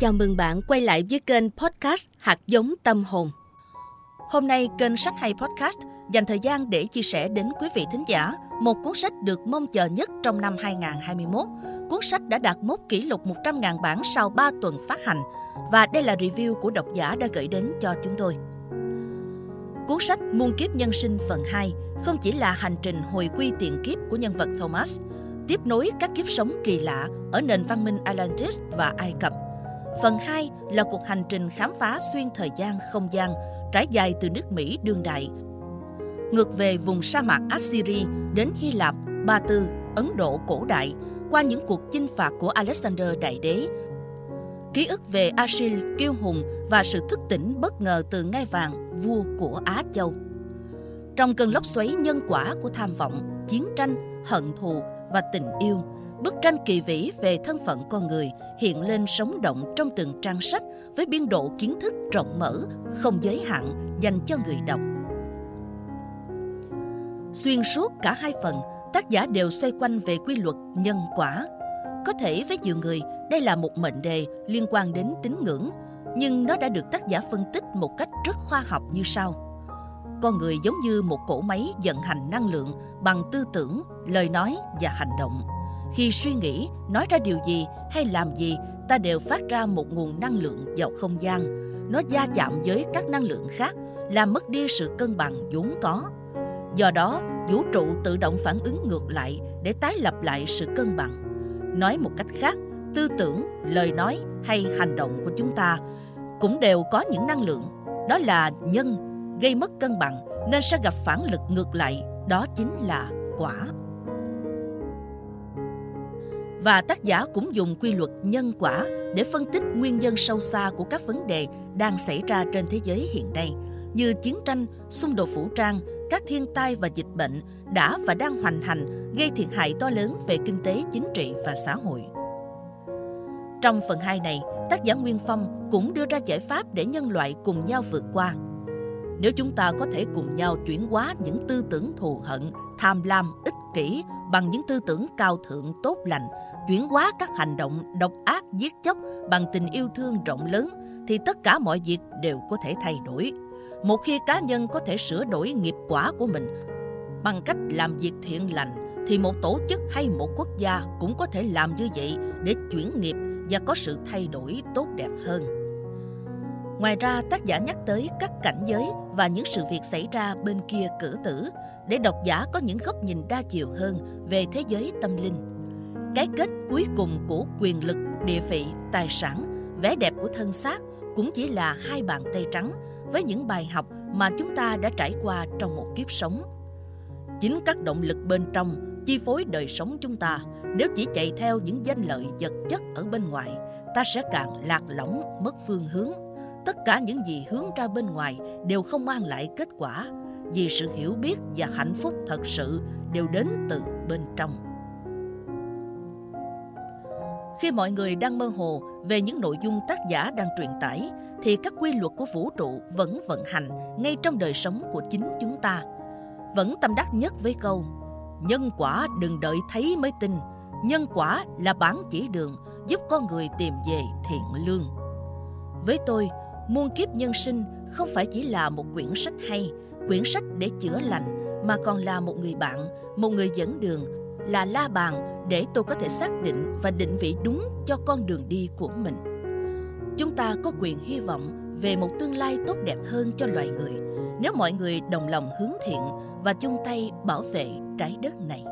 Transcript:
Chào mừng bạn quay lại với kênh podcast Hạt giống tâm hồn. Hôm nay kênh Sách hay Podcast dành thời gian để chia sẻ đến quý vị thính giả một cuốn sách được mong chờ nhất trong năm 2021. Cuốn sách đã đạt mốc kỷ lục 100.000 bản sau 3 tuần phát hành và đây là review của độc giả đã gửi đến cho chúng tôi. Cuốn sách Muôn kiếp nhân sinh phần 2 không chỉ là hành trình hồi quy tiền kiếp của nhân vật Thomas, tiếp nối các kiếp sống kỳ lạ ở nền văn minh Atlantis và Ai Cập. Phần 2 là cuộc hành trình khám phá xuyên thời gian không gian trải dài từ nước Mỹ đương đại ngược về vùng sa mạc Assyria đến Hy Lạp, Ba Tư, Ấn Độ cổ đại qua những cuộc chinh phạt của Alexander Đại Đế. Ký ức về Achilles kiêu hùng và sự thức tỉnh bất ngờ từ ngai vàng vua của Á Châu. Trong cơn lốc xoáy nhân quả của tham vọng, chiến tranh, hận thù và tình yêu, bức tranh kỳ vĩ về thân phận con người hiện lên sống động trong từng trang sách với biên độ kiến thức rộng mở, không giới hạn dành cho người đọc. Xuyên suốt cả hai phần, tác giả đều xoay quanh về quy luật nhân quả. Có thể với nhiều người, đây là một mệnh đề liên quan đến tín ngưỡng, nhưng nó đã được tác giả phân tích một cách rất khoa học như sau. Con người giống như một cỗ máy vận hành năng lượng bằng tư tưởng, lời nói và hành động. Khi suy nghĩ, nói ra điều gì hay làm gì, ta đều phát ra một nguồn năng lượng vào không gian. Nó gia chạm với các năng lượng khác, làm mất đi sự cân bằng vốn có Do đó, vũ trụ tự động phản ứng ngược lại để tái lập lại sự cân bằng. Nói một cách khác, tư tưởng, lời nói hay hành động của chúng ta cũng đều có những năng lượng. Đó là nhân, gây mất cân bằng nên sẽ gặp phản lực ngược lại, đó chính là quả. Và tác giả cũng dùng quy luật nhân quả để phân tích nguyên nhân sâu xa của các vấn đề đang xảy ra trên thế giới hiện nay như chiến tranh, xung đột vũ trang, các thiên tai và dịch bệnh đã và đang hoành hành gây thiệt hại to lớn về kinh tế, chính trị và xã hội. Trong phần 2 này, tác giả Nguyên Phong cũng đưa ra giải pháp để nhân loại cùng nhau vượt qua. Nếu chúng ta có thể cùng nhau chuyển hóa những tư tưởng thù hận, tham lam, ích kỷ bằng những tư tưởng cao thượng tốt lành, chuyển hóa các hành động độc ác giết chóc bằng tình yêu thương rộng lớn thì tất cả mọi việc đều có thể thay đổi một khi cá nhân có thể sửa đổi nghiệp quả của mình bằng cách làm việc thiện lành thì một tổ chức hay một quốc gia cũng có thể làm như vậy để chuyển nghiệp và có sự thay đổi tốt đẹp hơn. Ngoài ra, tác giả nhắc tới các cảnh giới và những sự việc xảy ra bên kia cử tử để độc giả có những góc nhìn đa chiều hơn về thế giới tâm linh. Cái kết cuối cùng của quyền lực, địa vị, tài sản, vẻ đẹp của thân xác cũng chỉ là hai bàn tay trắng với những bài học mà chúng ta đã trải qua trong một kiếp sống. Chính các động lực bên trong chi phối đời sống chúng ta. Nếu chỉ chạy theo những danh lợi vật chất ở bên ngoài, ta sẽ càng lạc lõng, mất phương hướng. Tất cả những gì hướng ra bên ngoài đều không mang lại kết quả, vì sự hiểu biết và hạnh phúc thật sự đều đến từ bên trong. Khi mọi người đang mơ hồ về những nội dung tác giả đang truyền tải, thì các quy luật của vũ trụ vẫn vận hành ngay trong đời sống của chính chúng ta. Vẫn tâm đắc nhất với câu Nhân quả đừng đợi thấy mới tin Nhân quả là bản chỉ đường giúp con người tìm về thiện lương. Với tôi, muôn kiếp nhân sinh không phải chỉ là một quyển sách hay, quyển sách để chữa lành, mà còn là một người bạn, một người dẫn đường, là la bàn để tôi có thể xác định và định vị đúng cho con đường đi của mình. Chúng ta có quyền hy vọng về một tương lai tốt đẹp hơn cho loài người nếu mọi người đồng lòng hướng thiện và chung tay bảo vệ trái đất này.